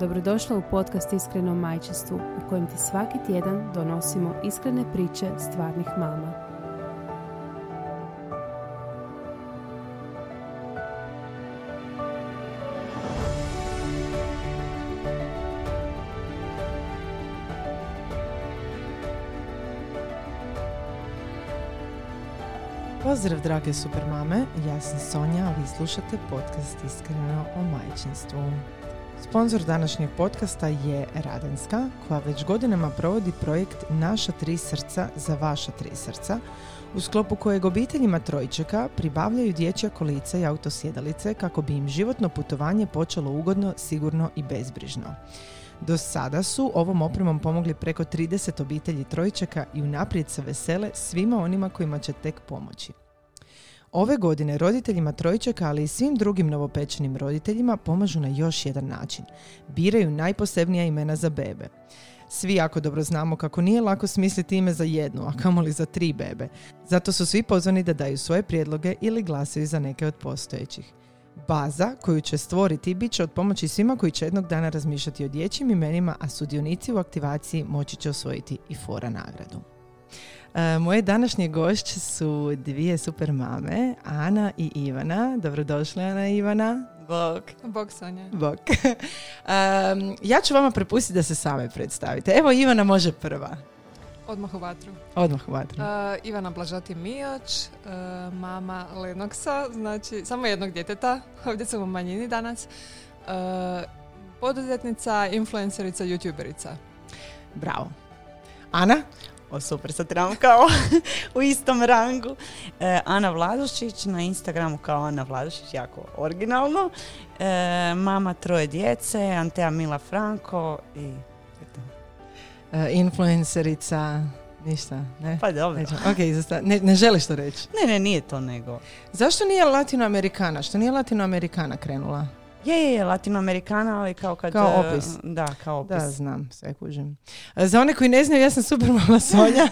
Dobrodošla u podcast Iskreno majčinstvu u kojem ti svaki tjedan donosimo iskrene priče stvarnih mama. Pozdrav drage supermame, ja sam Sonja, a vi slušate podcast Iskreno o majčinstvu. Sponzor današnjeg podcasta je Radenska, koja već godinama provodi projekt Naša tri srca za vaša tri srca, u sklopu kojeg obiteljima trojčeka pribavljaju dječja kolica i autosjedalice kako bi im životno putovanje počelo ugodno, sigurno i bezbrižno. Do sada su ovom opremom pomogli preko 30 obitelji trojčaka i unaprijed se vesele svima onima kojima će tek pomoći. Ove godine roditeljima trojčaka, ali i svim drugim novopečenim roditeljima pomažu na još jedan način. Biraju najposebnija imena za bebe. Svi jako dobro znamo kako nije lako smisliti ime za jednu, a kamoli za tri bebe. Zato su svi pozvani da daju svoje prijedloge ili glasaju za neke od postojećih. Baza koju će stvoriti bit će od pomoći svima koji će jednog dana razmišljati o dječjim imenima, a sudionici u aktivaciji moći će osvojiti i fora nagradu. E, moje današnje gošće su dvije super mame, Ana i Ivana. Dobrodošli Ana i Ivana. Bog. Bog Sonja. Bog. ja ću vama prepustiti da se same predstavite. Evo Ivana može prva. Odmah u vatru. Odmah u vatru. Uh, Ivana Blažati Mijoć, uh, mama Lenoksa, znači samo jednog djeteta, ovdje sam u manjini danas. Uh, poduzetnica, influencerica, youtuberica. Bravo. Ana? O, super, sad trebam kao u istom rangu. E, Ana Vladušić, na Instagramu kao Ana Vladušić, jako originalno. E, mama troje djece, Antea Mila Franko i... E, influencerica, ništa, ne? Pa dobro. Ok, ne, ne želiš to reći? Ne, ne, nije to nego. Zašto nije latinoamerikana? Što nije latinoamerikana krenula? Je, je, je, latinoamerikana, ali kao kad... Kao opis. Da, kao opis. Da, znam, sve kužim. Za one koji ne znaju, ja sam super mama Sonja.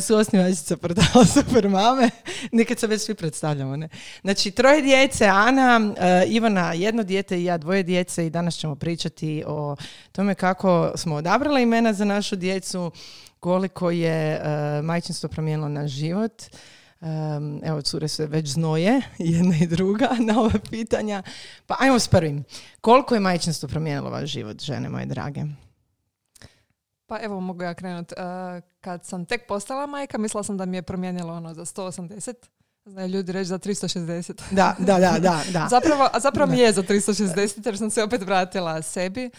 Su osnivačica portala super mame. Nekad se već svi predstavljamo, ne? Znači, troje djece, Ana, Ivana jedno dijete i ja dvoje djece i danas ćemo pričati o tome kako smo odabrali imena za našu djecu, koliko je majčinstvo promijenilo naš život. Um, evo, cure se već znoje, jedna i druga, na ova pitanja. Pa ajmo s prvim. Koliko je majčinstvo promijenilo vaš život, žene moje drage? Pa evo, mogu ja krenuti. Uh, kad sam tek postala majka, mislila sam da mi je promijenilo ono za 180. Znaju ljudi reći za 360. Da, da, da, da. da. zapravo, a zapravo mi je za 360 jer sam se opet vratila sebi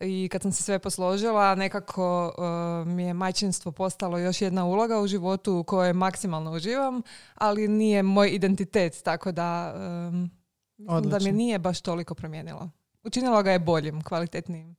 i kad sam se sve posložila nekako uh, mi je majčinstvo postalo još jedna uloga u životu u kojoj maksimalno uživam, ali nije moj identitet, tako da um, da mi nije baš toliko promijenilo. Učinilo ga je boljim, kvalitetnijim.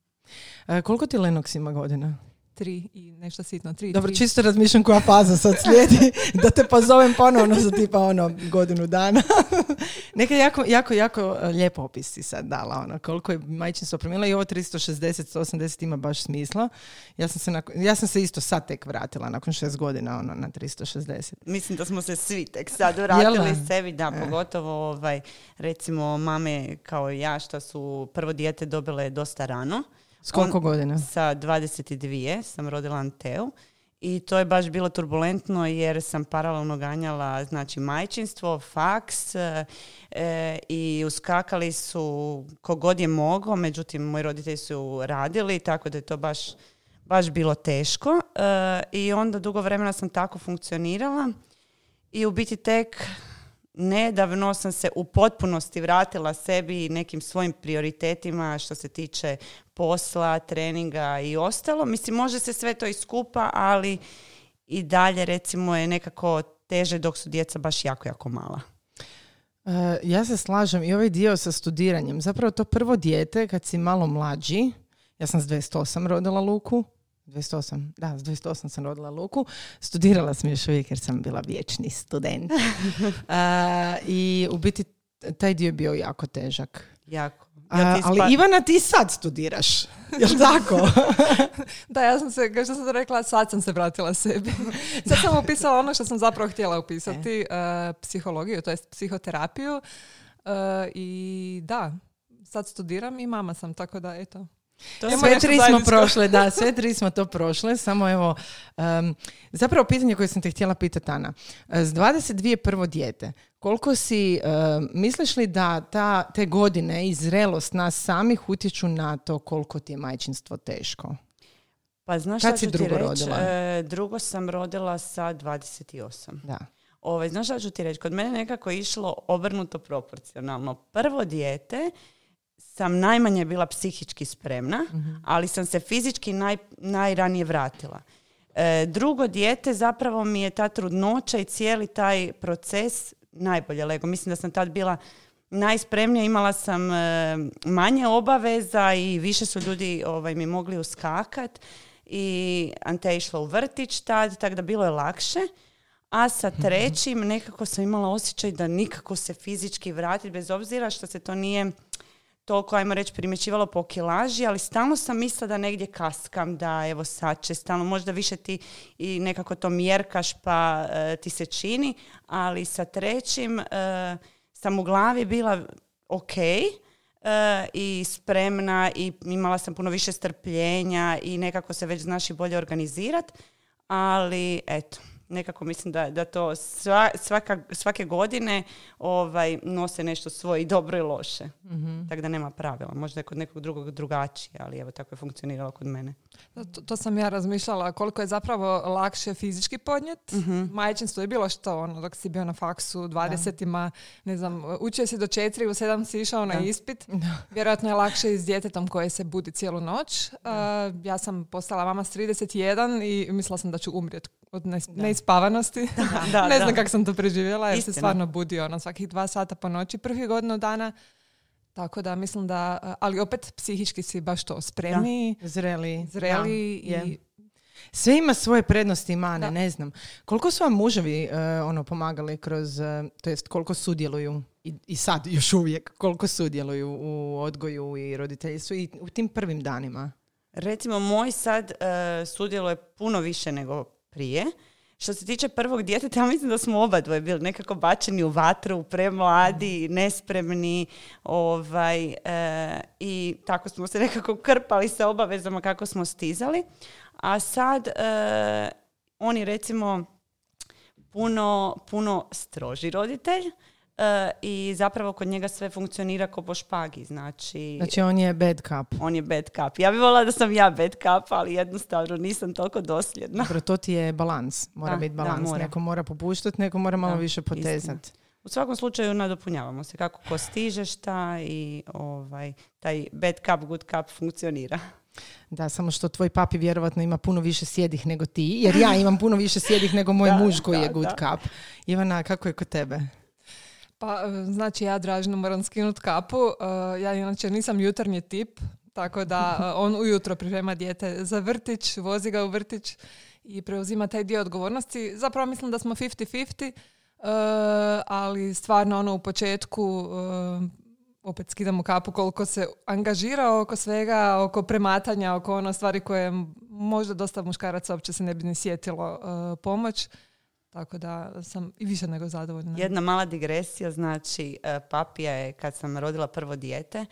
E, koliko ti Lenox ima godina? Tri i nešto sitno. Tri, Dobro, čisto razmišljam koja faza sad slijedi, da te pozovem ponovno za tipa ono godinu dana. Neka jako, jako, jako e, lijepo opis si sad dala, ono, koliko je majčinstvo promijenila i ovo 360, 180 ima baš smisla. Ja sam se, ja sam se isto sad tek vratila nakon šest godina ono, na 360. Mislim da smo se svi tek sad vratili sebi, da, e. pogotovo ovaj, recimo mame kao ja što su prvo dijete dobile dosta rano. S koliko godina? Sa 22 sam rodila Anteu. I to je baš bilo turbulentno jer sam paralelno ganjala znači majčinstvo, faks e, i uskakali su kogod je mogao, međutim moji roditelji su radili tako da je to baš, baš bilo teško e, i onda dugo vremena sam tako funkcionirala i u biti tek nedavno sam se u potpunosti vratila sebi i nekim svojim prioritetima što se tiče posla, treninga i ostalo. Mislim, može se sve to iskupa, ali i dalje recimo je nekako teže dok su djeca baš jako, jako mala. E, ja se slažem i ovaj dio sa studiranjem. Zapravo to prvo dijete kad si malo mlađi, ja sam s 28 rodila Luku, 28, da, s 28 sam rodila Luku. Studirala sam još uvijek jer sam bila vječni student. A, I u biti taj dio je bio jako težak. Jako. Ja ti ali ispa- Ivana, ti sad studiraš. Jel tako? Da, ja sam se, kao što sam rekla, sad sam se vratila sebi. Sad sam upisala ono što sam zapravo htjela upisati, eh, psihologiju, to jest psihoterapiju. Eh, I da, sad studiram i mama sam, tako da eto. To sve tri smo prošle, da, sve tri smo to prošle, samo evo, em, zapravo pitanje koje sam te htjela pitati, Ana. E, S 22 prvo dijete, koliko si, em, misliš li da ta, te godine i zrelost nas samih utječu na to koliko ti je majčinstvo teško? Pa znaš Kad šta si ću ti drugo reći? rodila? E, drugo sam rodila sa 28. Da. Ovaj, znaš šta ću ti reći? Kod mene nekako je išlo obrnuto proporcionalno. Prvo dijete sam najmanje bila psihički spremna, ali sam se fizički naj, najranije vratila. E, drugo dijete zapravo mi je ta trudnoća i cijeli taj proces najbolje lego. Mislim da sam tad bila najspremnija, imala sam e, manje obaveza i više su ljudi ovaj, mi mogli uskakat i Ante je išla u vrtić tad, tako da bilo je lakše. A sa trećim nekako sam imala osjećaj da nikako se fizički vratiti, bez obzira što se to nije toliko, ajmo reći, primjećivalo po kilaži, ali stalno sam mislila da negdje kaskam, da evo sad će stalno, možda više ti i nekako to mjerkaš pa e, ti se čini, ali sa trećim e, sam u glavi bila ok e, i spremna i imala sam puno više strpljenja i nekako se već znaš i bolje organizirat, ali eto, nekako mislim da, da to sva, svaka, svake godine ovaj, nose nešto svoje i dobro i loše. Tako da nema pravila. Možda je kod nekog drugog drugačije, ali evo tako je funkcioniralo kod mene. To, to sam ja razmišljala koliko je zapravo lakše fizički podnijet. Majčinstvo je bilo što ono, dok si bio na faksu, 20-ima, ne znam, učio si do četiri, u sedam si išao na Da. ispit. Vjerojatno je lakše i s djetetom koje se budi cijelu noć. Uh, ja sam postala mama s 31 i mislila sam da ću umrijeti od nes- neispavanosti. Da, ne da. znam kako sam to preživjela jer se Istina. stvarno budi ono svakih dva sata po noći prvih godinu dana. Tako da mislim da, uh, ali opet psihički si baš to spremniji, Zreli. zreli i Sve ima svoje prednosti i mane, Da. ne znam. Koliko su vam muževi e, ono pomagali kroz, e, to jest koliko sudjeluju i, i sad još uvijek, koliko sudjeluju u odgoju i roditeljstvu i u tim prvim danima? Recimo, moj sad e, sudjeluje puno više nego prije. Što se tiče prvog djeteta, ja mislim da smo oba dvoje bili nekako bačeni u vatru, premladi, nespremni, ovaj, e, i tako smo se nekako krpali sa obavezama kako smo stizali. A sad, e, on je recimo puno, puno stroži roditelj i zapravo kod njega sve funkcionira ko po špagi. Znači, Znači on je bad cup. on je bad cup. Ja bih volila da sam ja bad cup, ali jednostavno nisam toliko dosljedna. Dobro, to ti je balans. Mora Da, biti da, balans. mora. Neko mora popuštati, neko mora malo Da, više potezati. U svakom slučaju nadopunjavamo se kako ko stiže šta i ovaj, taj bad cup, good cup funkcionira. Da, samo što tvoj papi vjerovatno ima puno više sjedih nego ti, jer ja imam puno više sjedih nego moj Da, muž koji da, je good da. cup. Ivana, kako je kod tebe? Pa, e, znači ja Dražinu moram skinut kapu. E, Ja inače nisam jutarnji tip, tako da e, on ujutro priprema dijete za vrtić, vozi ga u vrtić i preuzima taj dio odgovornosti. Zapravo mislim da smo 50-50, e, ali stvarno ono u početku opet skidamo kapu koliko se angažira oko svega, oko prematanja, oko ono stvari koje možda dosta muškaraca uopće se ne bi ni sjetilo pomoć. Tako da sam i više nego zadovoljna. Jedna mala digresija, znači e, papija je kad sam rodila prvo dijete,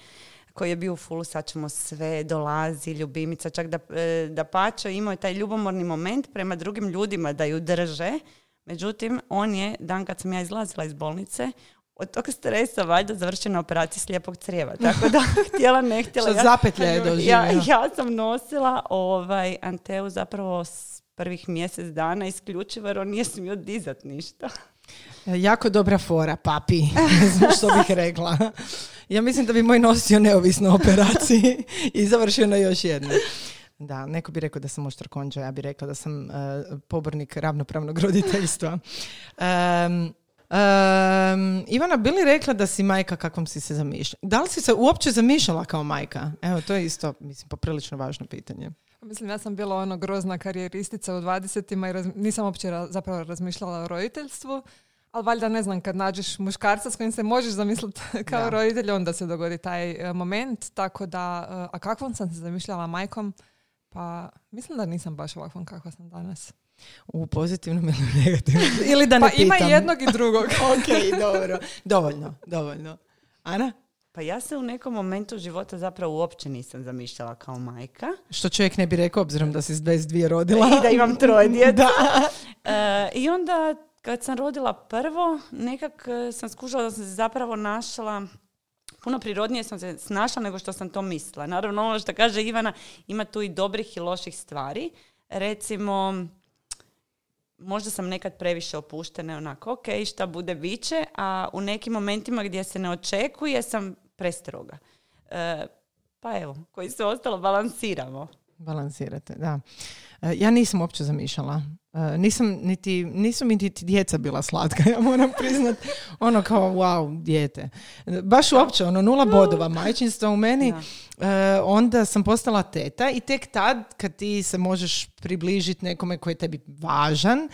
koji je bio u fulu, sad ćemo sve, dolazi, ljubimica, čak da, e, da pačo imao je taj ljubomorni moment prema drugim ljudima da ju drže. Međutim, on je, dan kad sam ja izlazila iz bolnice, od tog stresa valjda završena na operaciji slijepog crijeva. Tako da, htjela ne htjela. Što ja- zapetlja je ja, ja sam nosila ovaj Anteu zapravo s prvih mjesec dana isključivo jer on nije smio dizat ništa. E, Jako dobra fora, papi. Znam što bih rekla. Ja mislim da bi moj nosio neovisno operaciji i završio na još jednu. Da, neko bi rekao da sam oštar konđa, ja bih rekla da sam e, pobornik ravnopravnog roditeljstva. Em, Um, Ivana, bili rekla da si majka kakvom si se zamišlja? Da li si se uopće zamišljala kao majka? Evo, to je isto, mislim, poprilično važno pitanje. Mislim, ja sam bila ono grozna karijeristica u 20-ima i raz- nisam uopće ra- zapravo razmišljala o roditeljstvu. Ali valjda ne znam, kad nađeš muškarca s kojim se možeš zamisliti kao Da. roditelj, onda se dogodi taj e, moment. Tako da, e, a kakvom sam se zamišljala majkom? Pa mislim da nisam baš ovakvom kakva sam danas. U pozitivnom ili negativnom? ili da ne Pa ima pitam. i jednog i drugog. ok, dobro. Dovoljno, dovoljno. Ana? Pa ja se u nekom momentu života zapravo uopće nisam zamišljala kao majka. Što čovjek ne bi rekao, obzirom da si s 22 rodila. I da imam troje djece. Da. E, I onda kad sam rodila prvo, nekak e, sam skužila da sam se zapravo našla puno prirodnije sam se snašla nego što sam to mislila. Naravno, ono što kaže Ivana, ima tu i dobrih i loših stvari. Recimo, možda sam nekad previše opuštena, onako, ok, šta bude, bit će, a u nekim momentima gdje se ne očekuje sam prestroga. E, pa evo, koji se ostalo balansiramo. Balansirate, da. E, Ja nisam uopće zamišljala. E, Nisam niti, nisu mi niti djeca bila slatka, ja moram priznat. Ono kao, wow, dijete. Baš uopće, ono, nula bodova majčinstva u meni. Da. E, onda sam postala teta i tek tad, kad ti se možeš približiti nekome koji je tebi važan,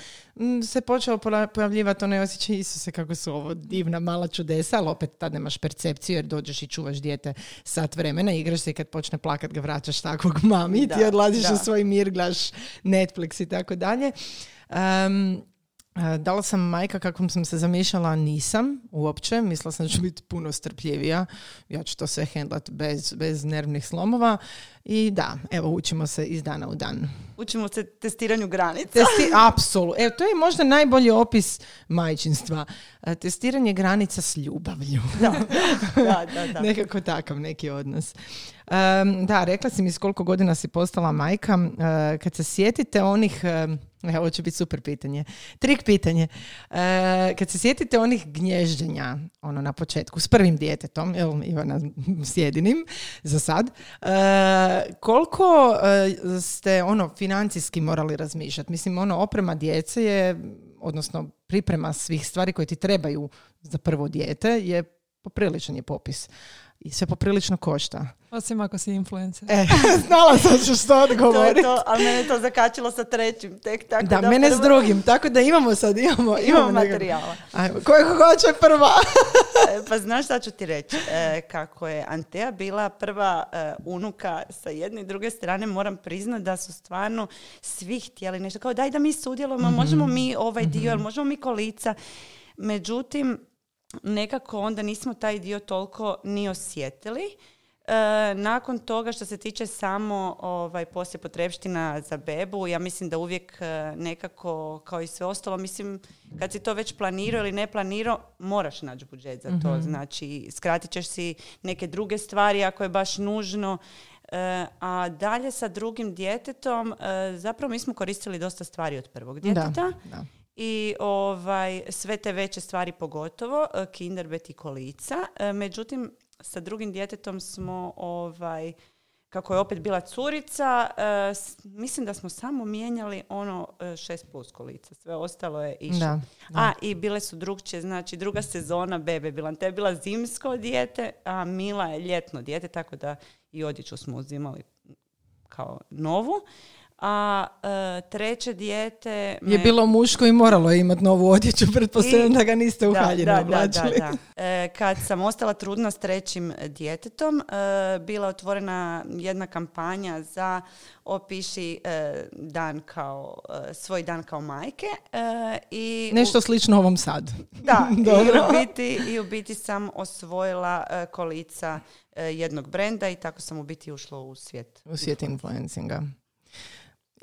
se počeo pojavljivati onaj osjećaj Isuse kako su ovo divna mala čudesa, ali opet tad nemaš percepciju jer dođeš i čuvaš dijete sat vremena, igraš se i kad počne plakat ga vraćaš takvog mami i ti Da, odlaziš da. u svoj mir, gledaš Netflix i tako dalje. Da li sam majka kakvom sam se zamišljala? Nisam uopće. Mislila sam da ću biti puno strpljivija. Ja ću to sve hendlat bez, bez nervnih slomova. I da, evo, učimo se iz dana u dan. Učimo se testiranju granica. Testi, apsolutno. Evo, to je možda najbolji opis majčinstva. E, Testiranje granica s ljubavlju. Da, da, da. da. Nekako takav neki odnos. Em, da, rekla si mi koliko godina si postala majka. E, kad se sjetite onih, em, evo će biti super pitanje, trik pitanje. E, kad se sjetite onih gnježđenja, ono na početku, s prvim djetetom, jel, Ivana s jedinim, za sad, koliko ste ono financijski morali razmišljati? Mislim, ono, oprema djece je, odnosno priprema svih stvari koje ti trebaju za prvo dijete je popriličan je popis. I sve poprilično košta. Osim ako si influencer. E, znala sam što To je odgovoriti. to, ali mene je to zakačilo sa trećim, tek tako Da, da, mene s prvo- drugim, tako da imamo sad, imamo, Imamo materijala. Ajmo, koja hoće prva? E, Pa znaš šta ću ti reći? E, kako je Antea bila prva e, unuka sa jedne i druge strane, moram priznati da su stvarno svi htjeli nešto. Kao daj da mi sudjelujemo, možemo mi ovaj dio, jel možemo mi kolica. Međutim, nekako onda nismo taj dio toliko ni osjetili. E, nakon toga što se tiče samo ovaj, poslije potrebština za bebu, ja mislim da uvijek e, nekako kao i sve ostalo, mislim kad si to već planirao ili ne planirao, moraš naći budžet za to. Znači, skratit ćeš si neke druge stvari ako je baš nužno. E, a dalje sa drugim djetetom, e, zapravo mi smo koristili dosta stvari od prvog djeteta. Da, da. I ovaj, sve te veće stvari pogotovo, e, kinderbet i kolica. E, Međutim, sa drugim djetetom smo, ovaj, kako je opet bila curica, e, mislim da smo samo mijenjali ono šest plus kolica. Sve ostalo je išlo. Da, da. A, i bile su drugčije, znači druga sezona bebe bila. Te je bila zimsko dijete, a Mila je ljetno dijete, tako da i odjeću smo uzimali kao novu. A e, treće dijete... Je me- bilo muško i moralo je imati novu odjeću, pretpostavljam I- da ga niste u da, haljinu da, da, oblačili. da, da. E, kad sam ostala trudna s trećim djetetom, e, bila je otvorena jedna kampanja za opiši e, dan kao, e, svoj dan kao majke. e, i u- Nešto slično ovom sad. da, i u, biti, i u biti sam osvojila e, kolica e, jednog brenda i tako sam u biti ušla u svijet. U svijet influencinga.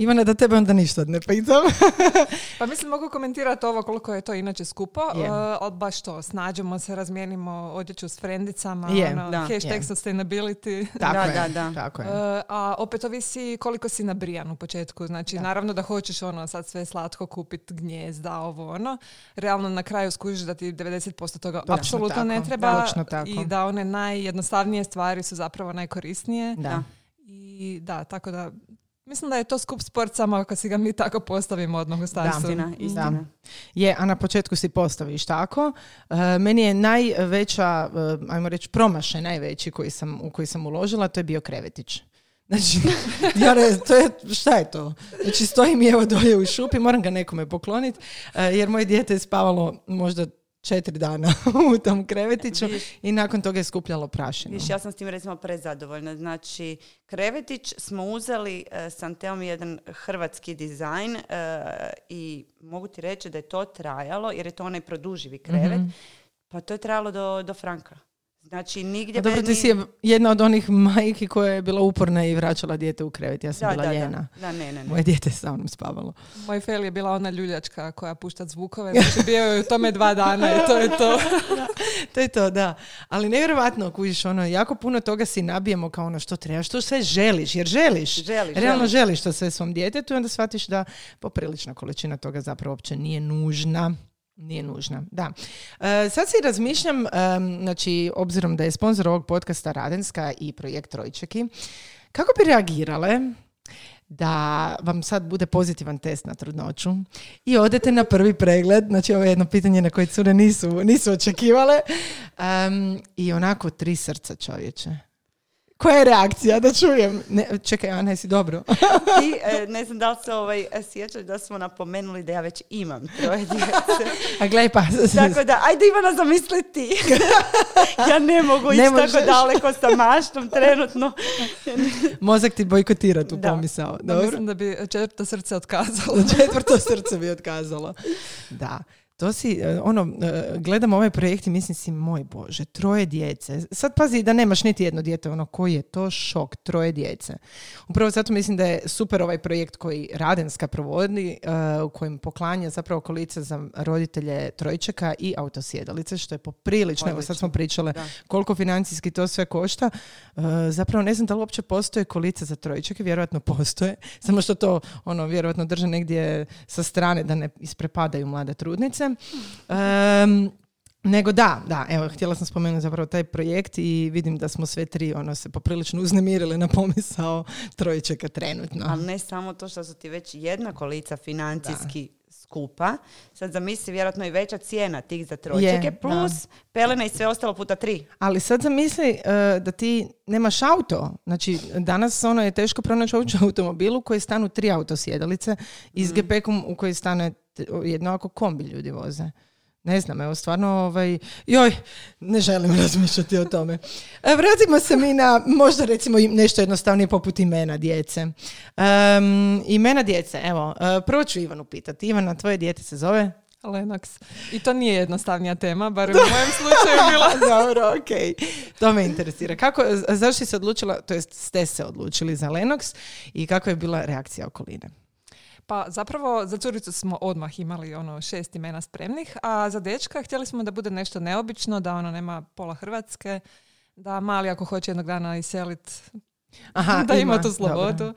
Ivana, da tebe onda ništa ne pitam. Pa mislim mogu komentirati ovo koliko je to inače skupo, Je. uh, ali baš to, snađemo se, razmijenimo odjeću s frendicama, Je, ono, da. hashtag Je. sustainability. Tako Da, je, da, da. Tako je. Uh, a opet ovisi koliko si nabrijan u početku. Znači, Da. naravno da hoćeš ono sad sve slatko kupit gnjezda, ovo ono. Realno na kraju skužiš da ti 90% toga Točno apsolutno ne tako, treba točno tako. i da one najjednostavnije stvari su zapravo najkorisnije. da. I da, tako da Mislim da je to skup sport samo ako si ga mi tako postavimo odmah u startu. Istina, istina. Je, a na početku si postaviš tako. E, meni je najveća, e, ajmo reći promašaj najveći koji sam, u koji sam uložila, to je bio krevetić. Znači, ja re, to je, šta je to? Znači, stojim evo dolje u šupi, moram ga nekome pokloniti, e, jer moje dijete je spavalo možda četiri dana u tom krevetiću i nakon toga je skupljalo prašinu. Viš, ja sam s tim recimo prezadovoljna. Znači, krevetić smo uzeli uh, s Anteom jedan hrvatski dizajn uh, i mogu ti reći da je to trajalo, jer je to onaj produživi krevet, pa to je trajalo do, do Franka. Znači, nigdje... Dobro, ti si je jedna od onih majki koja je bila uporna i vraćala dijete u krevet. Ja sam Da, bila da, ljena. da. Da, ne, ne, ne. Moje dijete je sa mnom spavalo. Moj fel je bila ona ljuljačka koja pušta zvukove, znači bio je u tome dva dana i to je to. To je to, da. Ali nevjerojatno, kužiš, ono, jako puno toga si nabijemo kao ono što treba, što sve želiš, jer želiš. Želiš, Realno želiš. želiš to sve svom djetetu i onda shvatiš da poprilična količina toga zapravo uopće nije nužna. Nije nužna, da. E, sad si razmišljam, znači, obzirom da je sponsor ovog podcasta Radenska i projekt Trojčeki, kako bi reagirale da vam sad bude pozitivan test na trudnoću i odete na prvi pregled, znači ovo je jedno pitanje na koje cure nisu, nisu očekivale, Em, i onako tri srca čovječe. Koja je reakcija? Da čujem. Ne, čekaj, Ana, jesi dobro? Ti, e, ne znam da li se ovaj, e, sjećaš da smo napomenuli da ja već imam troje djece. A gledaj pa, Tako da, ajde Ivana zamisli ti. ja ne mogu Ne ići možeš. tako daleko sa maštom trenutno. mozak ti bojkotira tu Da. pomisao. Da, Dobro? mislim da bi četvrto srce otkazalo. Četvrto srce bi otkazalo. Da. To si, e, ono, e, gledam ovaj projekt i mislim si, moj Bože, troje djece. Sad pazi da nemaš niti jedno dijete, ono, koji je to šok, troje djece. Upravo zato mislim da je super ovaj projekt koji Radenska provodi, e, u kojem poklanja zapravo kolica za roditelje trojčeka i autosjedalice, što je poprilično, evo sad smo pričale Da. koliko financijski to sve košta. Zapravo ne znam da li uopće postoje kolice za trojčeke, vjerojatno postoje, samo što to ono vjerojatno drže negdje sa strane da ne isprepadaju mlade trudnice. Em, nego da, da, evo, htjela sam spomenuti zapravo taj projekt i vidim da smo sve tri ono se poprilično uznemirile na pomisao trojčeka trenutno. Ali ne samo to što su ti već jedna kolica financijski skupa. Sad zamisli vjerojatno i veća cijena tih za trojčeke. Je, plus pelene i sve ostalo puta tri. Ali sad zamisli e, da ti nemaš auto. Znači, danas ono je teško pronaći uopće automobilu koji stanu tri autosjedalice i s gepekom u koji stane t- jedno ako kombi ljudi voze. Ne znam, evo stvarno, ovaj, joj, ne želim razmišljati o tome. E, vratimo se mi na možda recimo nešto jednostavnije poput imena djece. Em, imena djece, evo, e, prvo ću Ivanu pitati. Ivana, tvoje dijete se zove? Lennox. I to nije jednostavnija tema, bar u mojem slučaju bila. Dobro, ok. To me interesira. Kako, zašto si se odlučila, to jest ste se odlučili za Lennox i kakva je bila reakcija okoline? Pa zapravo za curicu smo odmah imali ono šest imena spremnih, a za dečka htjeli smo da bude nešto neobično, da ono nema pola Hrvatske, da mali ako hoće jednog dana iselit, Aha, da ima, tu dobro. slobodu.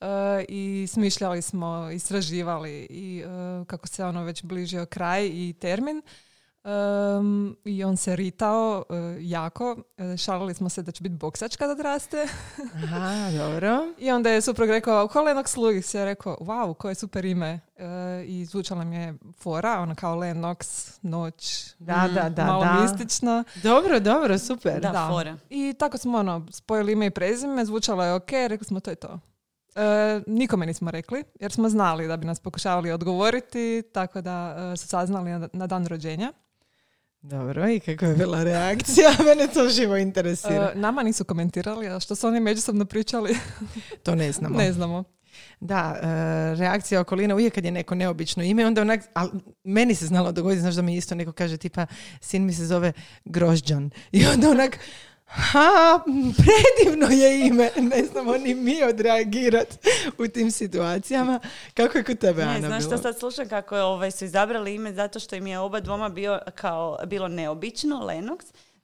E, I smišljali smo, istraživali i e, kako se ono već bližio kraj i termin. Em, I on se ritao e, jako. E, šalili smo se da će biti boksač kad odraste. Aha, dobro. I onda je suprug rekao, ko Lennox Lewis? Ja rekao, wow, koje super ime. E, I zvučala mi je fora, ona kao Lennox, noć, Da, da, da, malo da. mistično. Dobro, dobro, super. Da, fora. I tako smo ono, spojili ime i prezime, zvučalo je ok, rekli smo to je to. E, nikome nismo rekli, jer smo znali da bi nas pokušavali odgovoriti, tako da e, su saznali na, na dan rođenja. Dobro, i kakva je bila reakcija? Mene to živo interesira. E, nama nisu komentirali, a što su oni međusobno pričali, to ne znamo. ne znamo. Da, e, reakcija okoline uvijek kad je neko neobično ime, onda onak, ali meni se znalo dogoditi, znaš da mi isto neko kaže tipa, sin mi se zove Grožđan. I onda onak, ha, predivno je ime, ne znamo ni mi odreagirati u tim situacijama. Kako je kod tebe, Ne, Ana, znaš bilo? što sad slušam kako je, ovaj, su izabrali ime zato što im je oba dvoma bio kao, bilo neobično, Lennox.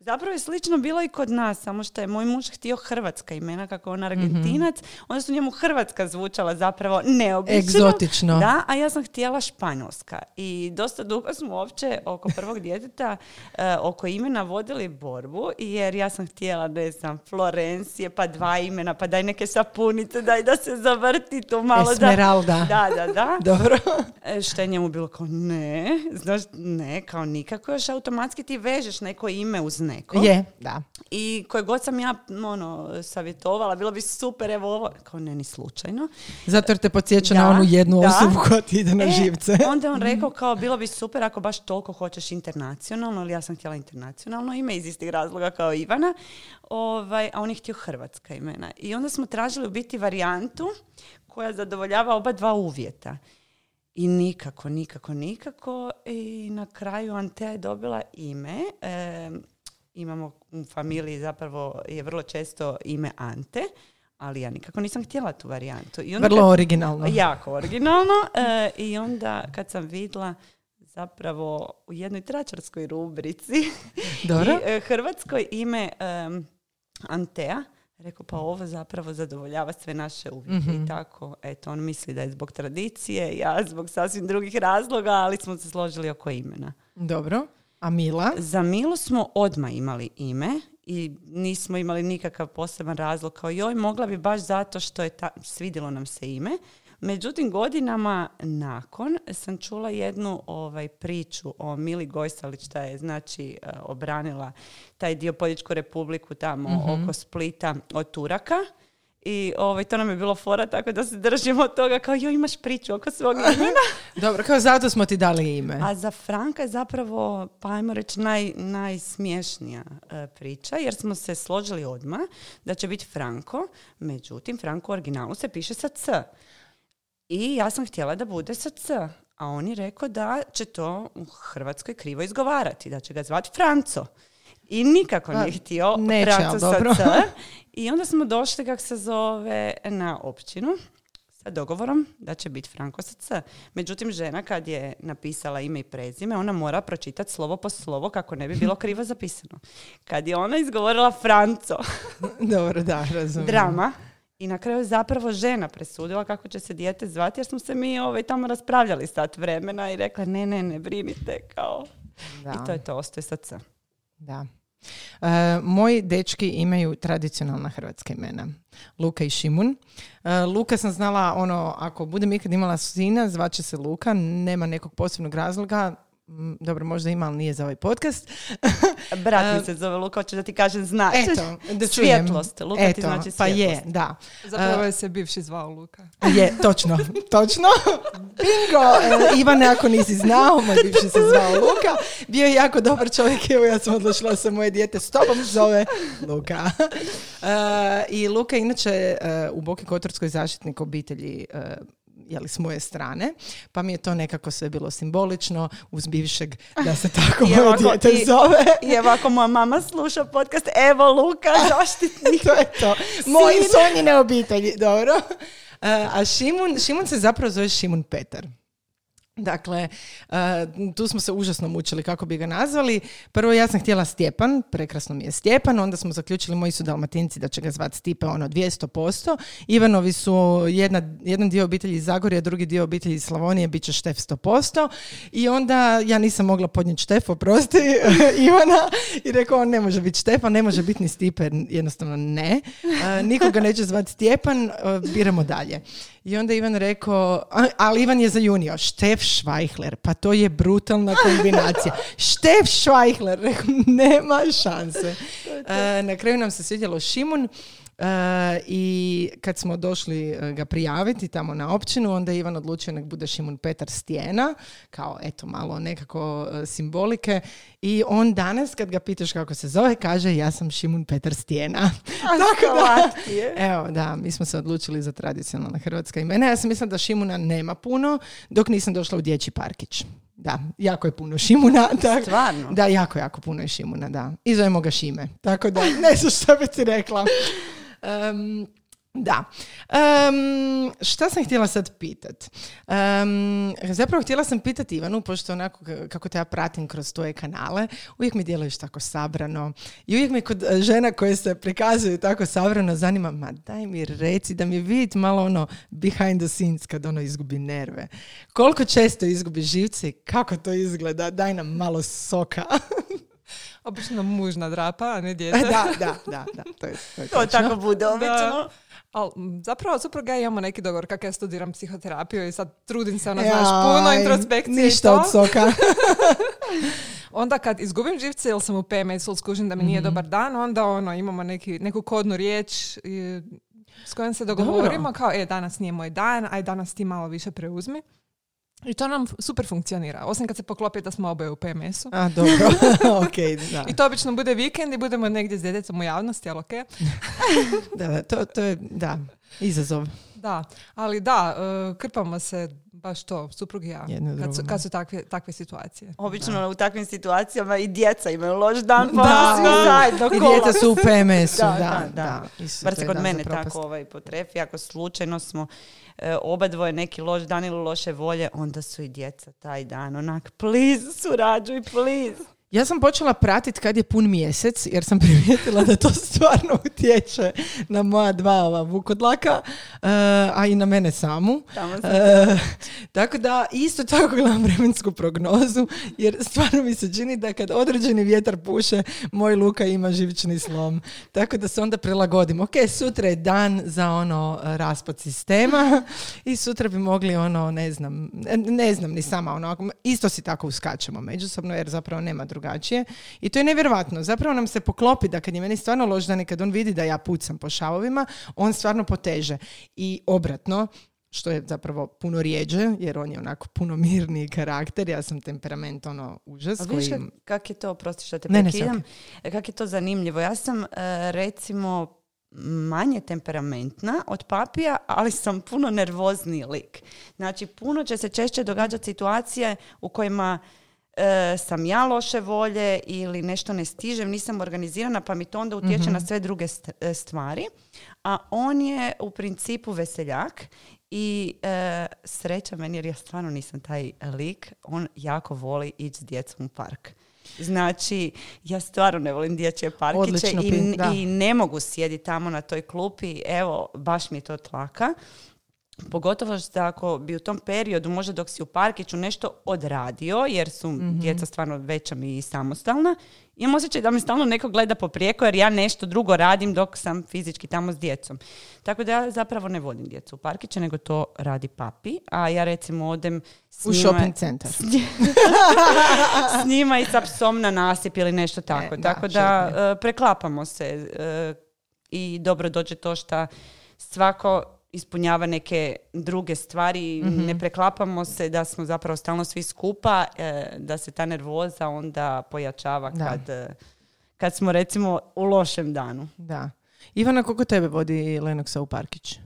Zapravo je slično bilo i kod nas, samo što je moj muž htio hrvatska imena, kako on argentinac, onda su njemu hrvatska zvučala zapravo neobično. Egzotično. Da, a ja sam htjela španjolska. I dosta dugo smo uopće oko prvog djeteta e, oko imena vodili borbu, jer ja sam htjela, ne znam, Florencije, pa dva imena, pa daj neke sapunice, daj da se zavrti tu malo. Esmeralda. Da, da, da. Dobro. E, Što je njemu bilo kao ne, znaš, ne, kao nikako još automatski ti vežeš neko ime uz neko. Je, da. I koje god sam ja ono, savjetovala, bilo bi super, evo ovo, kao ne, ni slučajno. Zato jer te podsjeća Da, na onu jednu da. osobu koja ti ide na E, živce. Onda je on rekao kao bilo bi super ako baš toliko hoćeš internacionalno, ali ja sam htjela internacionalno ime iz istih razloga kao Ivana, ovaj, a on je htio hrvatska imena. I onda smo tražili u biti varijantu koja zadovoljava oba dva uvjeta. I nikako, nikako, nikako. I na kraju Antea je dobila ime. E, imamo u familiji zapravo je vrlo često ime Ante, ali ja nikako nisam htjela tu varijantu. I onda Vrlo kad- originalno. Jako originalno. E, I onda kad sam vidla zapravo u jednoj tračarskoj rubrici Dobro. i e, hrvatskoj ime em, Antea, rekao pa ovo zapravo zadovoljava sve naše uvjete Mhm. i tako. Eto, on misli da je zbog tradicije, ja zbog sasvim drugih razloga, ali smo se složili oko imena. Dobro. A Mila? Za Milu smo odmah imali ime i nismo imali nikakav poseban razlog kao joj, mogla bi baš zato što je ta, svidjelo nam se ime. Međutim, godinama nakon sam čula jednu ovaj, priču o Mili Gojsalić, šta je znači e, obranila taj dio Poljičku republiku tamo oko Splita od Turaka. I ovaj, to nam je bilo fora, tako da se držimo od toga kao joj, imaš priču oko svog imena. Dobro, kao zato smo ti dali ime. A za Franka je zapravo, pa ajmo reći, naj, najsmješnija e, priča, jer smo se složili odmah da će biti Franko, međutim, Franko u originalu se piše sa C. I ja sam htjela da bude sa C, a on je rekao da će to u Hrvatskoj krivo izgovarati, da će ga zvati Franco. I nikako Pa, nije htio neće, Franco ali sa dobro. C. I onda smo došli, kako se zove, na općinu sa dogovorom da će biti Franko sa C. Međutim, žena kad je napisala ime i prezime, ona mora pročitati slovo po slovo kako ne bi bilo krivo zapisano. Kad je ona izgovorila Franco, Dobro, da, razumijem. drama, i na kraju je zapravo žena presudila kako će se dijete zvati, jer smo se mi ovaj, tamo raspravljali sat vremena i rekla ne, ne, ne brinite, kao. Da. I to je to, ostaje sa C. Da. E, moji dečki imaju tradicionalna hrvatska imena. Luka i Šimun. E, Luka sam znala, ono, ako budem ikad imala sina, zvaće se Luka, nema nekog posebnog razloga. Dobro, možda ima, ali nije za ovaj podcast. Brat mi se zove Luka, hoću da ti kažem znači. Eto, da čujem. Svjetlost. Luka ti Eto, znači Pa je, svjetlost. da. Zapravo je se bivši zvao Luka. Je, točno, točno. Bingo! E, Ivane, ako nisi znao, moj bivši se zvao Luka. Bio je jako dobar čovjek, evo ja sam odlučila da se moje dijete s tobom zove Luka. E, I Luka inače e, u Boki Kotorskoj zaštitnik obitelji jeli, s moje strane, pa mi je to nekako sve bilo simbolično uz bivšeg da se tako I moje dijete i- zove. I evo ako moja mama sluša podcast, evo Luka, zaštitnik. to je to. Moji sonjine obitelji, dobro. E, a Šimun, Šimun se zapravo zove Šimun Petar. Dakle, e, tu smo se užasno mučili kako bi ga nazvali. Prvo ja sam htjela Stjepan, prekrasno mi je Stjepan, onda smo zaključili, moji su dalmatinci da će ga zvati Stipe ono 200%. Ivanovi su jedna, jedan dio obitelji iz Zagorja, drugi dio obitelji iz Slavonije, bit će Štef 100%. I onda ja nisam mogla podnijeti Štef, oprosti, Ivana, i rekao on ne može biti Štefan, ne može biti ni Stipe, jednostavno ne. E, nikoga neće zvati Stjepan, e, biramo dalje. I onda Ivan rekao, ali Ivan je za junio, Štef Švajhler, pa to je brutalna kombinacija. Štef Švajhler, rekao, nema šanse. E, na kraju nam se svidjelo Šimun, I kad smo došli e, ga prijaviti tamo na općinu, onda je Ivan odlučio nek bude Šimun Petar Stijena, kao eto malo nekako e, simbolike. I on danas kad ga pitaš kako se zove, kaže ja sam Šimun Petar Stijena. Tako da, evo da, mi smo se odlučili za tradicionalna hrvatska imena. Ja sam mislila da Šimuna nema puno, dok nisam došla u dječji parkić. Da, jako je puno Šimuna. Tak, Stvarno? Da, jako, jako puno je Šimuna, da. I zovemo ga Šime. Tako da, ne znam što bi ti rekla. Em, Da. Um, šta sam htjela sad pitat? Um, zapravo htjela sam pitati Ivanu, pošto onako kako te ja pratim kroz tvoje kanale, uvijek mi djeluješ tako sabrano. I uvijek mi kod e, žena koje se prikazuju tako sabrano zanima, ma daj mi reci da mi vidjeti malo ono behind the scenes kad ono izgubi nerve. Koliko često izgubi živce i kako to izgleda? Daj nam malo soka. Obično muž nadrapa, a ne dijete. da, da, da, da. To, je, to, je To tako bude obično. Ali zapravo supruga i ja imamo neki dogovor kako ja studiram psihoterapiju i sad trudim se, ono, znaš, puno introspekcije i Ništa to. od soka. Onda kad izgubim živce ili sam u PMS ili skužim da mi nije dobar dan, onda ono, imamo neki, neku kodnu riječ i, s kojom se dogovorimo kao, e, danas nije moj dan, aj danas ti malo više preuzmi. I to nam super funkcionira. Osim kad se poklopi da smo oboje u PMS-u. A, dobro. ok, da. I to obično bude vikend i budemo negdje s djedecom u javnosti, ali okej. Da, da, to, to je, da, izazov. Da, ali da, e, krpamo se baš to, suprug i ja, Jedno kad su, kad su takve, takve situacije. Obično u takvim situacijama i djeca imaju loš dan, pa Da, svi da. zajedno I djeca su u PMS-u, Da, da, da, da. da. Se kod mene tako ovaj potrefi. Ako slučajno smo e, oba dvoje neki loš dan ili loše volje, onda su i djeca taj dan onak, please, surađuj, please. Ja sam počela pratiti kad je pun mjesec, jer sam primijetila da to stvarno utječe na moja dva ova vukodlaka, eh, a i na mene samu. Tamo sam E, tako da isto tako gledam vremensku prognozu jer stvarno mi se čini da kad određeni vjetar puše moj luka ima živični slom. Tako da se onda prilagodim. Ok, sutra je dan za ono e, raspad sistema i sutra bi mogli ono, ne znam, ne- znam ni sama ono, isto si tako uskačemo međusobno jer zapravo nema drugačije. I to je nevjerojatno. Zapravo nam se poklopi da kad je meni stvarno loš dan i kad on vidi da ja pucam po šavovima, on stvarno poteže. I obratno, što je zapravo puno rijeđe, jer on je onako puno mirniji karakter, ja sam temperament ono užas. A koji vidiš im- kak je to, prosti što te prekidam, e, kak je to zanimljivo. Ja sam e, recimo manje temperamentna od papija, ali sam puno nervozniji lik. Znači, puno će se češće događati situacije u kojima e, sam ja loše volje ili nešto ne stižem, nisam organizirana, pa mi to onda utječe na sve druge st- e, stvari. A on je u principu veseljak i e, sreća meni jer ja stvarno nisam taj lik. On jako voli ići s djecom u park. Znači, ja stvarno ne volim dječje parkiće Odlično i, i ne mogu sjediti tamo na toj klupi. Evo, baš mi je to tlaka. Pogotovo što ako bi u tom periodu, možda dok si u parkiću nešto odradio, jer su Mhm. djeca stvarno veća mi i samostalna, imam osjećaj da me stalno neko gleda po prijeko jer ja nešto drugo radim dok sam fizički tamo s djecom. Tako da ja zapravo ne vodim djecu u parkiće, nego to radi papi. A ja recimo odem s U njima- shopping centar. s njima i sa psom na nasip ili nešto tako. E, da, tako da e, preklapamo se e, i dobro dođe to što svako ispunjava neke druge stvari, Mhm. ne preklapamo se da smo zapravo stalno svi skupa, e, da se ta nervoza onda pojačava Da. kad, e, kad smo recimo u lošem danu. Da. Ivana, koliko tebe vodi Lenoksa u parkić?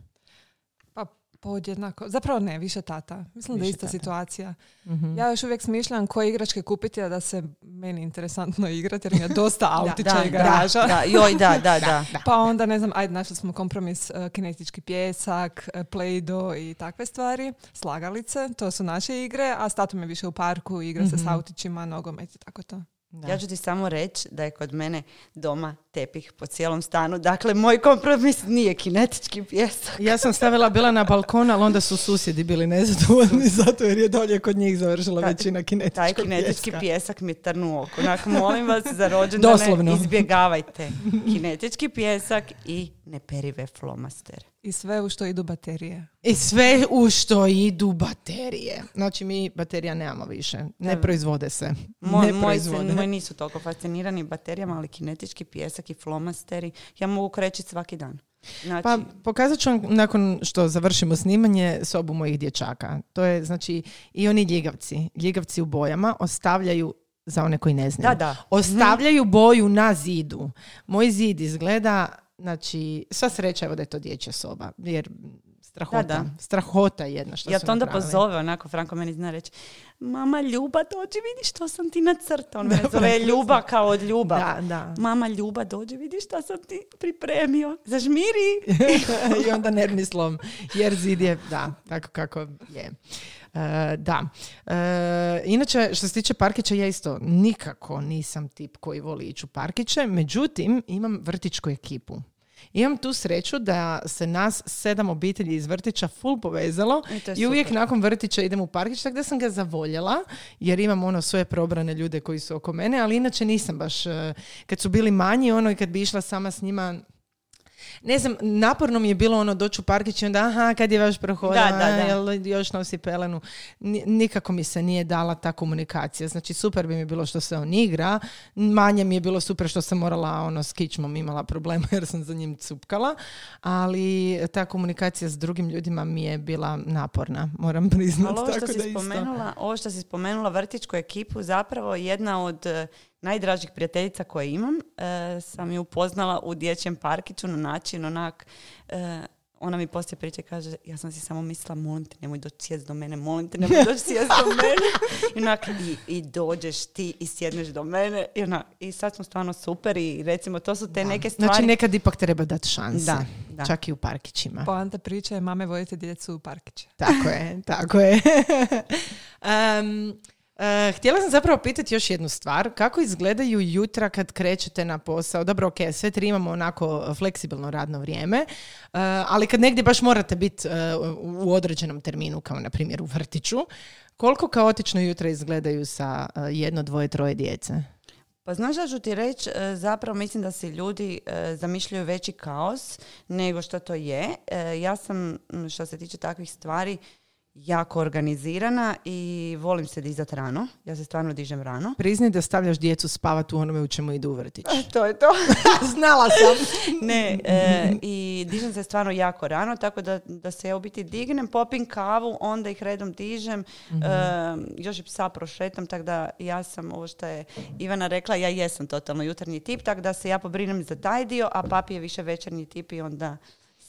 Pa podjednako. Zapravo ne, više tata. Mislim da je Više ista tata. situacija. Mhm. Ja još uvijek smišljam koje igračke kupiti, a da se meni interesantno igrati, jer mi je dosta autića i garaža. Da, da, joj, da, da, da. Pa onda, ne znam, ajde, našli smo kompromis uh, kinetički pjesak, uh, play i takve stvari, slagalice, to su naše igre, a s tatom je više u parku, igra se s autićima, nogomet i tako to. Da. Ja ću ti samo reći da je kod mene doma tepih po cijelom stanu. Dakle, moj kompromis nije kinetički pjesak. Ja sam stavila bila na balkon, ali onda su susjedi bili nezadovoljni zato jer je dolje kod njih završila većina kinetičkog Taj kinetički pjeska. pjesak mi trnu oko. Onako, molim vas za rođendane, izbjegavajte kinetički pjesak i neperive flomastere. I sve u što idu baterije. I sve u što idu baterije. Znači mi baterija nemamo više. Ne Da. proizvode se. Moj, ne moj, se, proizvode. moji nisu toliko fascinirani baterijama, ali kinetički pjesak i flomasteri ja mogu krećiti svaki dan. Znači, Pa pokazat ću vam nakon što završimo snimanje sobu mojih dječaka. To je znači i oni ljigavci. Ljigavci u bojama ostavljaju za one koji ne znaju. da, da. Ostavljaju boju na zidu. Moj zid izgleda, znači, sva sreća evo da je to dječja soba, jer Strahota. Da, da. Strahota jedna što Ja to onda napravili. pozove, onako, Franko meni zna reći, mama Ljuba, dođi vidi što sam ti nacrtao. On me zove Ljuba kao od Ljuba. Da, da. Mama Ljuba, dođi vidi što sam ti pripremio. Zažmiri. I onda nervni slom. Jer zid je, da, tako kako je. E, da. E, inače, što se tiče parkića, ja isto nikako nisam tip koji voli ići u parkiće. Međutim, imam vrtičku ekipu. Imam tu sreću da se nas sedam obitelji iz vrtića full povezalo I je i uvijek super. nakon vrtića idem u parkić, tako da sam ga zavoljela, jer imam ono svoje probrane ljude koji su oko mene, ali inače nisam baš, e, kad su bili manji, ono i kad bi išla sama s njima, ne znam, naporno mi je bilo ono doći u parkić i onda, aha, kad je vaš prohod, Da, da, da. jel još nosi pelenu. Ni- nikako mi se nije dala ta komunikacija. Znači, super bi mi bilo što se on igra, manje mi je bilo super što sam morala, ono, s kičmom imala problema jer sam za njim cupkala, ali ta komunikacija s drugim ljudima mi je bila naporna, moram priznati. Ovo što si da isto. spomenula, ovo što si spomenula vrtićku ekipu, zapravo jedna od najdražih prijateljica koje imam, e, sam ju upoznala u dječjem parkiću na način onak, e, ona mi poslije priče kaže, ja sam si samo mislila, molim te, nemoj doći sjest do mene, molim te, nemoj doći sjest do mene. I, onak, i, i dođeš ti i sjedneš do mene. I, onak, I sad smo stvarno super i recimo, to su te neke stvari. Znači, nekad ipak treba dati šanse. Da, da. Čak i u parkićima. Poanta priče je mame vodite djecu u parkiće. Tako je, tako je. Em, e, htjela sam zapravo pitati još jednu stvar. Kako izgledaju jutra kad krećete na posao? Dobro, ok, sve tri imamo onako fleksibilno radno vrijeme, e, ali kad negdje baš morate biti e, u određenom terminu, kao na primjer u vrtiću, koliko kaotično jutra izgledaju sa jedno, dvoje, troje djece? Pa znaš da ću ti reći, zapravo mislim da si ljudi zamišljaju veći kaos nego što to je. Ja sam, m, što se tiče takvih stvari, jako organizirana i volim se dizati rano. Ja se stvarno dižem rano. Priznaj da stavljaš djecu spavati u onome u čemu idu u vrtić. To je to. Znala sam. ne, e, i dižem se stvarno jako rano, tako da, da se ja u biti dignem, popim kavu, onda ih redom dižem, e, još i psa prošetam, tako da ja sam, ovo što je Ivana rekla, ja jesam totalno jutarnji tip, tako da se ja pobrinem za taj dio, a papi je više večernji tip i onda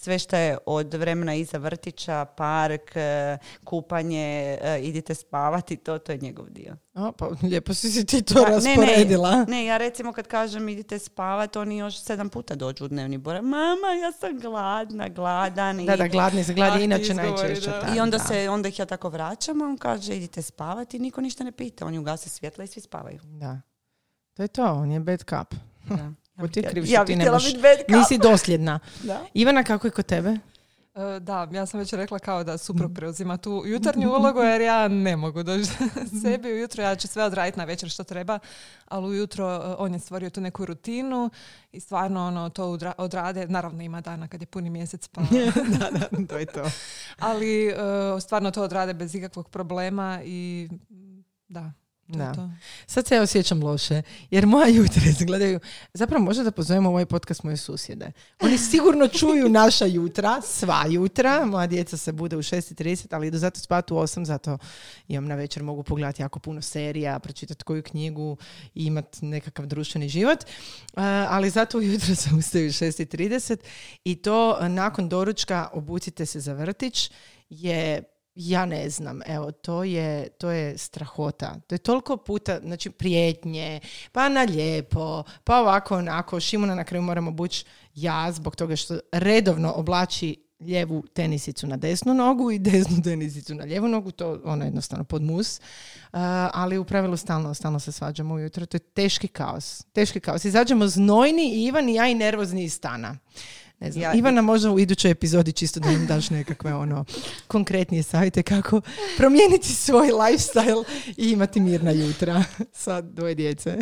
sve što je od vremena iza vrtića, park, e, kupanje, e, idite spavati, to, to je njegov dio. O, pa lijepo si si ti to Pa, ne, ne, rasporedila. Ne, ja recimo kad kažem idite spavati, oni još sedam puta dođu u dnevni boravak. Mama, ja sam gladna, gladan. I, Da, da, gladni se gladi, Ah, inače najčešće. da. I onda, da. se, onda ih ja tako vraćam, a on kaže idite spavati i niko ništa ne pita. Oni ugase svjetla i svi spavaju. Da. To je to, on je bad cup. Da. Ko ti je kriv što ja ti bih ne htjela baš- biti bad cup. Nisi dosljedna. Da. Ivana, kako je kod tebe? E, Da, ja sam već rekla kao da suprug preuzima tu jutarnju ulogu jer ja ne mogu doći sebi ujutro, ja ću sve odraditi na večer što treba, ali ujutro e, on je stvorio tu neku rutinu i stvarno ono to odrade, naravno ima dana kad je puni mjesec pa, da, da, to je to. ali e, stvarno to odrade bez ikakvog problema i da, to Da. to. Sad se ja osjećam loše, jer moja jutra izgledaju... Zapravo možda da pozovemo ovaj podcast moje susjede. Oni sigurno čuju naša jutra, sva jutra. Moja djeca se bude u 6.30, ali idu zato spati u 8, zato imam na večer mogu pogledati jako puno serija, pročitati koju knjigu i imati nekakav društveni život. Ali zato ujutro se ustaju u 6.30 i to nakon doručka obucite se za vrtić je ja ne znam, evo, to je, to je strahota. To je toliko puta, znači, prijetnje, pa na lijepo, pa ovako, onako, Šimuna na kraju moramo bući ja zbog toga što redovno oblači lijevu tenisicu na desnu nogu i desnu tenisicu na lijevu nogu, to ono jednostavno pod mus. Uh, ali u pravilu stalno, stalno se svađamo ujutro. To je teški kaos. Teški kaos. Izađemo znojni i Ivan i ja i nervozni iz stana. Ne znam, Ja- Ivana možda u idućoj epizodi čisto da nam daš nekakve ono konkretnije savjete kako promijeniti svoj lifestyle i imati mirna jutra sa dvoje djece.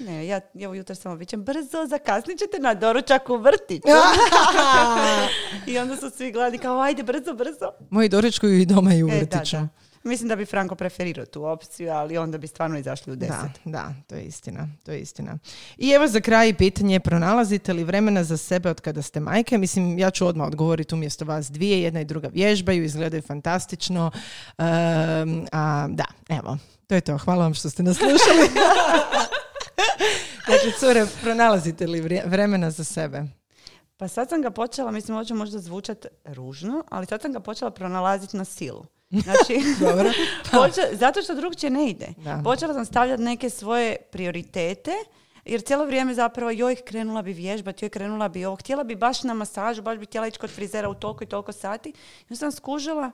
Ne, ja, ja ujutro samo vićem, brzo, zakasnit ćete na doručak u vrtić. I onda su svi gladni kao, ajde, brzo, brzo. Moji doručkuju i doma i u E, da, vrtiću. da. Mislim da bi Franko preferirao tu opciju, ali onda bi stvarno izašli u deset. Da, da, to je istina, to je istina. I evo za kraj pitanje, pronalazite li vremena za sebe od kada ste majke? Mislim, ja ću odmah odgovoriti umjesto vas dvije, jedna i druga vježbaju, izgledaju fantastično. Ehm, a, da, evo, to je to. Hvala vam što ste nas slušali. Dakle, cure, pronalazite li vremena za sebe? Pa Pa sad sam ga počela, mislim, može možda zvučat ružno, ali sad sam ga počela pronalaziti na silu. Znači, Dobro. počela- zato što drugčije ne ide. Da. Počela sam stavljati neke svoje prioritete, jer cijelo vrijeme zapravo joj krenula bi vježbati, joj krenula bi ovo, htjela bi baš na masažu, baš bi htjela ići kod frizera u toliko i toliko sati. I sam skužila,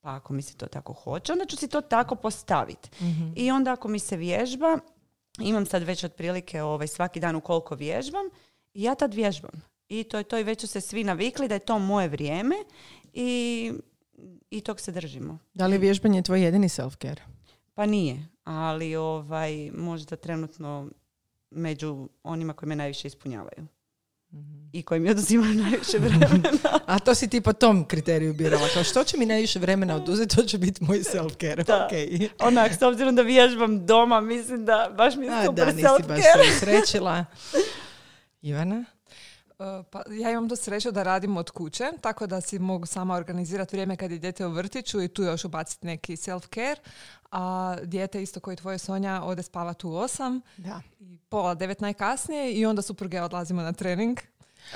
pa ako mi se to tako hoće, onda ću si to tako postaviti. I onda ako mi se vježba, imam sad već otprilike ovaj, svaki dan u koliko vježbam, ja tad vježbam. I to je to i već su se svi navikli da je to moje vrijeme i, i tog se držimo. Da li je vježbanje tvoj jedini self-care? Pa nije, ali ovaj, možda trenutno među onima koji me najviše ispunjavaju. I koji mi oduzimaju najviše vremena. A to si ti po tom kriteriju birala. Kao što će mi najviše vremena oduzeti, to će biti moj self-care. Da. Okej. Onak, s obzirom da vježbam doma, mislim da baš mi je A, super da, nisi baš srećila. Ivana? Uh, Pa ja imam tu sreću da radim od kuće, tako da si mogu sama organizirati vrijeme kad je dijete u vrtiću i tu još ubaciti neki self-care. A dijete isto koji tvoje Sonja ode spavati u osam Da. i pola devet najkasnije i onda supruge odlazimo na trening.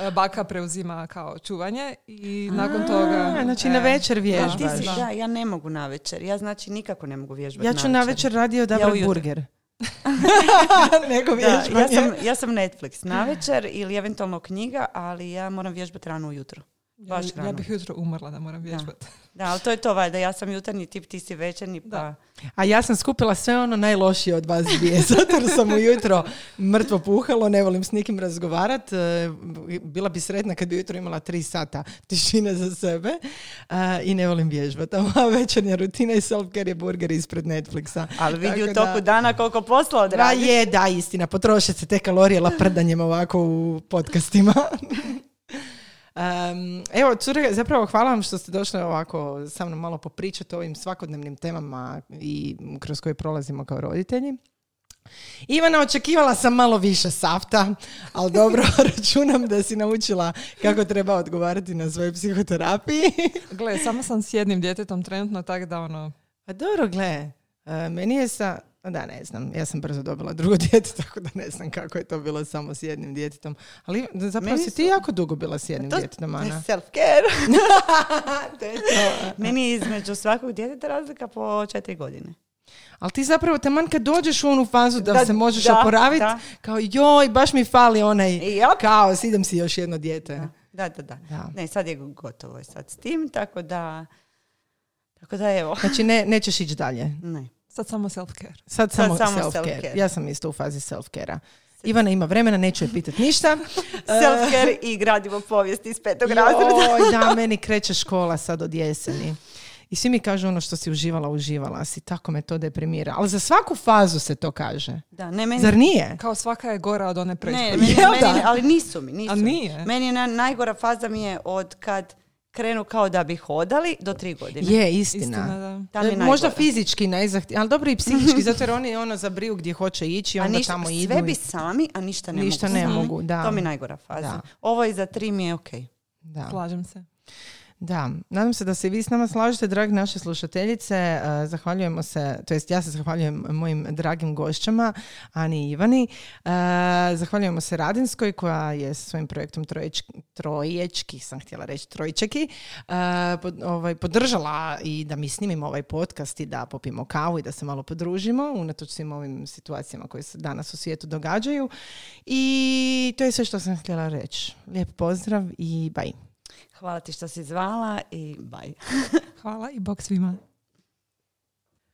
E, Baka preuzima kao čuvanje i nakon toga... A, znači e, na večer Da, vježbaš. ti si, Da. da, ja ne mogu na večer. Ja znači nikako ne mogu vježbati Ja ću na večer radio da Ja burger. Nego Da, ja, vježbanje. sam, ja sam Netflix na večer ili eventualno knjiga, ali ja moram vježbati rano ujutro. Ja, Baš ja rano. bih jutro umrla da moram vježbati. Da, ali to je to valjda. Ja sam jutarnji tip, ti si večernji, pa... Da. A ja sam skupila sve ono najlošije od vas dvije, zato jer sam ujutro mrtvo puhalo, ne volim s nikim razgovarat. E, Bila bi sretna kad bi ujutro imala tri sata tišine za sebe e, i ne volim vježbati. A moja večernja rutina i self-care je burger ispred Netflixa. Ali vidi u toku da- dana koliko posla Da odradiš. je, da, istina. Potroše se te kalorije laprdanjem ovako u podcastima. Em, evo, cure, zapravo hvala vam što ste došli ovako sa mnom malo popričati o ovim svakodnevnim temama i kroz koje prolazimo kao roditelji. Ivana, očekivala sam malo više safta, ali dobro, računam da si naučila kako treba odgovarati na svojoj psihoterapiji. Gle, samo sam s jednim djetetom trenutno, tako da ono... Pa dobro, gle, e, meni je sa... Da, ne znam, ja sam brzo dobila drugo dijete, tako da ne znam kako je to bilo samo s jednim djetetom. Ali zapravo Meni si ti su- jako dugo bila s jednim To- djetetom, to je Ana. self-care. To je to. Meni je između svakog djeteta razlika po četiri godine. Ali ti zapravo taman kad dođeš u onu fazu da, Da, se možeš da, oporaviti, da. kao joj, baš mi fali onaj jop. kaos, idem si još jedno dijete. Da, da, da. Da. Ne, sad je gotovo je sad s tim, tako da... Tako da evo, Znači ne, nećeš ići dalje. ne. Sad samo self-care. Sad Sad samo, samo self-care. self-care. Ja sam isto u fazi self-care-a. Ivana ima vremena, neću je pitati ništa. Self-care i gradimo povijest iz petog razreda. Joj, da, meni kreće škola sad od jeseni. I svi mi kažu ono što si uživala, uživala si. Tako me to deprimira. Ali za svaku fazu se to kaže. Da, ne, meni... Zar nije? Kao svaka je gora od one Ne, prethodne. meni, Jel meni- da? ali nisu mi, nisu A nije? Meni je na- najgora faza mi je od kad krenu kao da bi hodali do tri godine. Je, istina. Istina, da. Je E, Možda fizički najzahtjevniji, ali dobro i psihički, zato jer oni ono zabriju gdje hoće ići, A onda ništa, tamo idu. sve i- bi sami, a ništa ne Ništa mogu ne sami. mogu, da. To mi je najgora faza. Da. Ovo i za tri mi je ok. Da. Slažem se. Da, nadam se da se vi s nama slažete, dragi naše slušateljice. E, Zahvaljujemo se, to jest ja se zahvaljujem mojim dragim gošćama, Ani i Ivani. E, Zahvaljujemo se Radinskoj koja je svojim projektom Troječki, Troječki, sam htjela reći Trojčeki, e, pod- ovaj, podržala i da mi snimimo ovaj podcast i da popimo kavu i da se malo podružimo, unatoč svim ovim situacijama koje se danas u svijetu događaju. I to je sve što sam htjela reći. Lijep pozdrav i bye. Hvala ti što si zvala i bye. Hvala i bok svima.